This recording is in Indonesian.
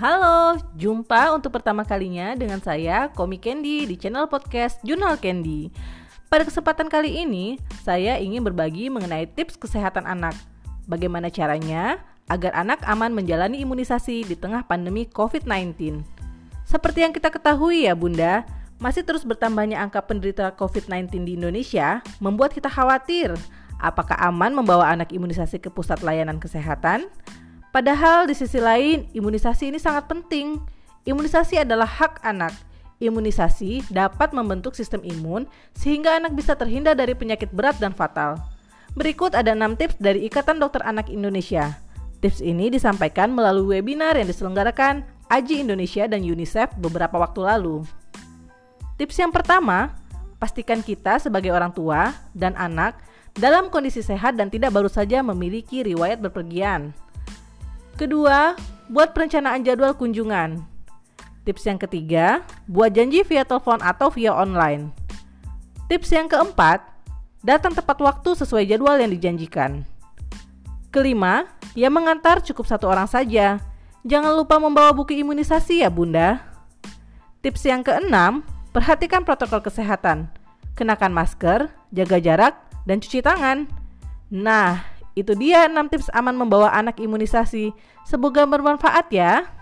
Halo, jumpa untuk pertama kalinya dengan saya, Komi Candy, di channel podcast Jurnal Candy. Pada kesempatan kali ini, saya ingin berbagi mengenai tips kesehatan anak. Bagaimana caranya agar anak aman menjalani imunisasi di tengah pandemi COVID-19. Seperti yang kita ketahui ya Bunda, masih terus bertambahnya angka penderita COVID-19 di Indonesia membuat kita khawatir apakah aman membawa anak imunisasi ke pusat layanan kesehatan? Padahal di sisi lain, imunisasi ini sangat penting. Imunisasi adalah hak anak. Imunisasi dapat membentuk sistem imun sehingga anak bisa terhindar dari penyakit berat dan fatal. Berikut ada 6 tips dari Ikatan Dokter Anak Indonesia. Tips ini disampaikan melalui webinar yang diselenggarakan AJI Indonesia dan UNICEF beberapa waktu lalu. Tips yang pertama, pastikan kita sebagai orang tua dan anak dalam kondisi sehat dan tidak baru saja memiliki riwayat berpergian. Kedua, buat perencanaan jadwal kunjungan. Tips yang ketiga, buat janji via telepon atau via online. Tips yang keempat, datang tepat waktu sesuai jadwal yang dijanjikan. Kelima, yang mengantar cukup satu orang saja. Jangan lupa membawa buku imunisasi ya bunda. Tips yang keenam, perhatikan protokol kesehatan. Kenakan masker, jaga jarak, dan cuci tangan. Nah, itu dia 6 tips aman membawa anak imunisasi. Semoga bermanfaat ya.